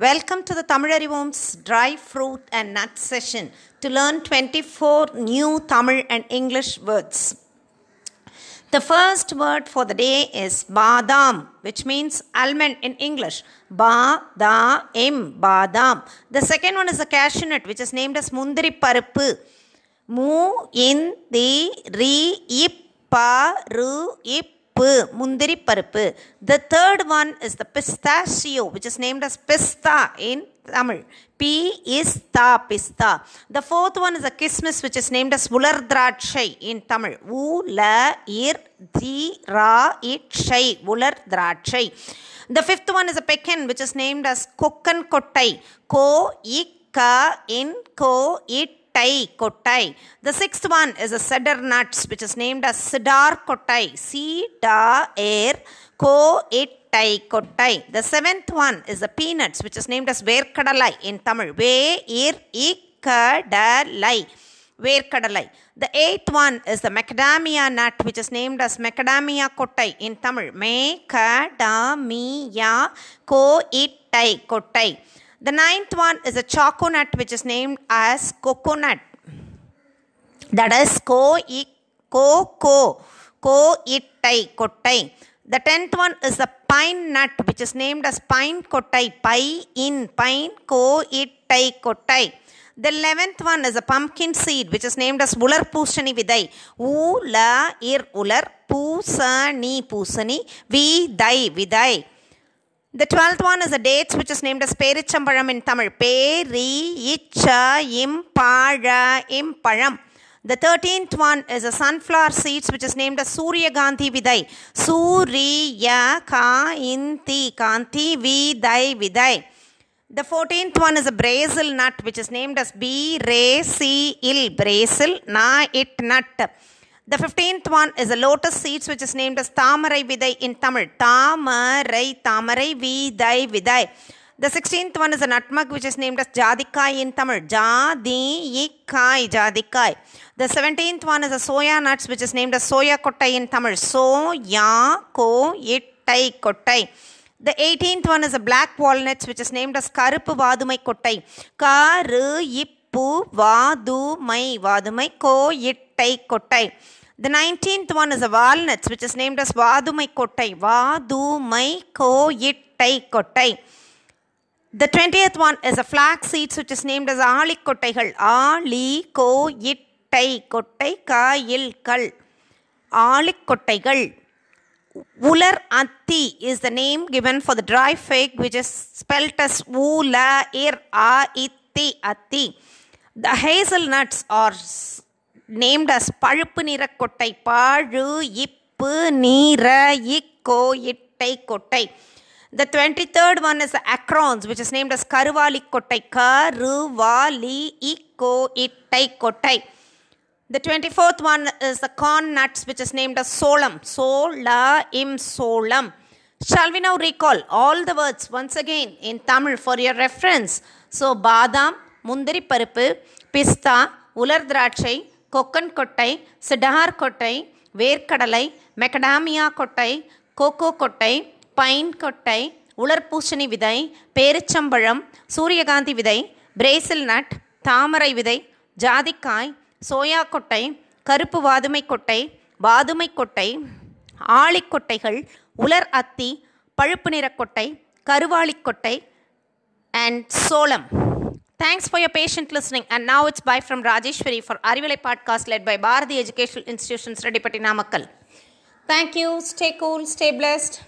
Welcome to the Tamil Arivom's Dry Fruit and Nut session to learn 24 new Tamil and English words. The first word for the day is badam, which means almond in English. Ba da im badam. The second one is a cashew nut, which is named as mundiri parupu. Mu in di ri ip pa ru ip mundiri parupu. The third one is the pistachio, which is named as pista in Tamil. P is ta pista. The fourth one is a kismis, which is named as ulardratshai in Tamil. U la ir di ra it shai ulardratshai. The fifth one is a pecan, which is named as kokkan kottai. Ko ikka kottai. The sixth one is a cedar nuts, which is named as cedar kottai. C da air ko it tai kottai. The seventh one is the peanuts, which is named as verkadalai in Tamil. Ve ir ikkadalai. Verkadalai. The eighth one is the macadamia nut, which is named as macadamia kottai in Tamil. Macadamia ko ittai kottai. The ninth one is a choco nut, which is named as coconut. That is ko i ko ko ko ittai kottai. The tenth one is the pine nut, which is named as pine kottai. Pai in pine ko ittai kottai. The eleventh one is a pumpkin seed, which is named as ular pusani vidai. U la ir ular pusani pusani vidai vidai. The twelfth one is a dates which is named as Perichamparam in Tamil. Peri Icha Impara Imparam. The thirteenth one is a sunflower seeds which is named as Surya Gandhi Vidai. Surya Ka Inti Kanti Vidai Vidai. The fourteenth one is a Brazil nut which is named as B It Nut. The fifteenth one is a lotus seeds which is named as Tamarai Vidai in Tamil. Tamarai Tamarai Vidai Vidai. The sixteenth one is a nutmeg which is named as Jadikai in Tamil. Jadikai Jadikai. The seventeenth one is a soya nuts which is named as Soya Kottai in Tamil. Soya Ko Ittai Kottai. The 18th one is a black walnuts which is named as Karupu Vadumai Kottai. Karu Ippu Vadumai Vadumai Ko Ittai Kottai. The 19th one is a walnuts which is named as Vadumai Kottai. Vadumai Ko Ittai Kottai. The 20th one is a flax seeds which is named as Alik Kottaigal. Ali Ko Ittai Kottai Kayil Kal. Alik Kottaigal. Ular Atti is the name given for the dry fig which is spelt as Ula Ir A Itti Atti. The hazelnuts are s- named as பழுப்பு நிற கொட்டை பழு இப்பு நீர eco இட்டை கொட்டை The 23rd one is the acrons which is named as கருவாலி கொட்டை கருவாலி eco இட்டை கொட்டை The 24th one is the corn nuts, which is named as solam. Sola im solam. Shall we now recall all the words once again in Tamil for your reference? So, badam, முந்திரி பருப்பு பிஸ்தா உலர் திராட்சை கொக்கன் கொட்டை cedar கொட்டை வேர்க்கடலை மெக்கடாமியா கொட்டை cocoa கொட்டை pine கொட்டை உலர் பூசணி விதை பேரிச்சம்பழம் சூரியகாந்தி விதை பிரேசில் நட் தாமரை விதை ஜாதிக்காய் சோயா கொட்டை கருப்பு வாதுமை கொட்டை வாதுமை கொட்டை ஆளிக்கொட்டைகள் உலர் அத்தி பழுப்பு நிற கொட்டை கருவாளிக் கொட்டை and Thanks for your patient listening. And now it's bye from Rajeshwari for Arivalai podcast led by Bharati Educational Institutions, Redipati Namakkal. Thank you. Stay cool. Stay blessed.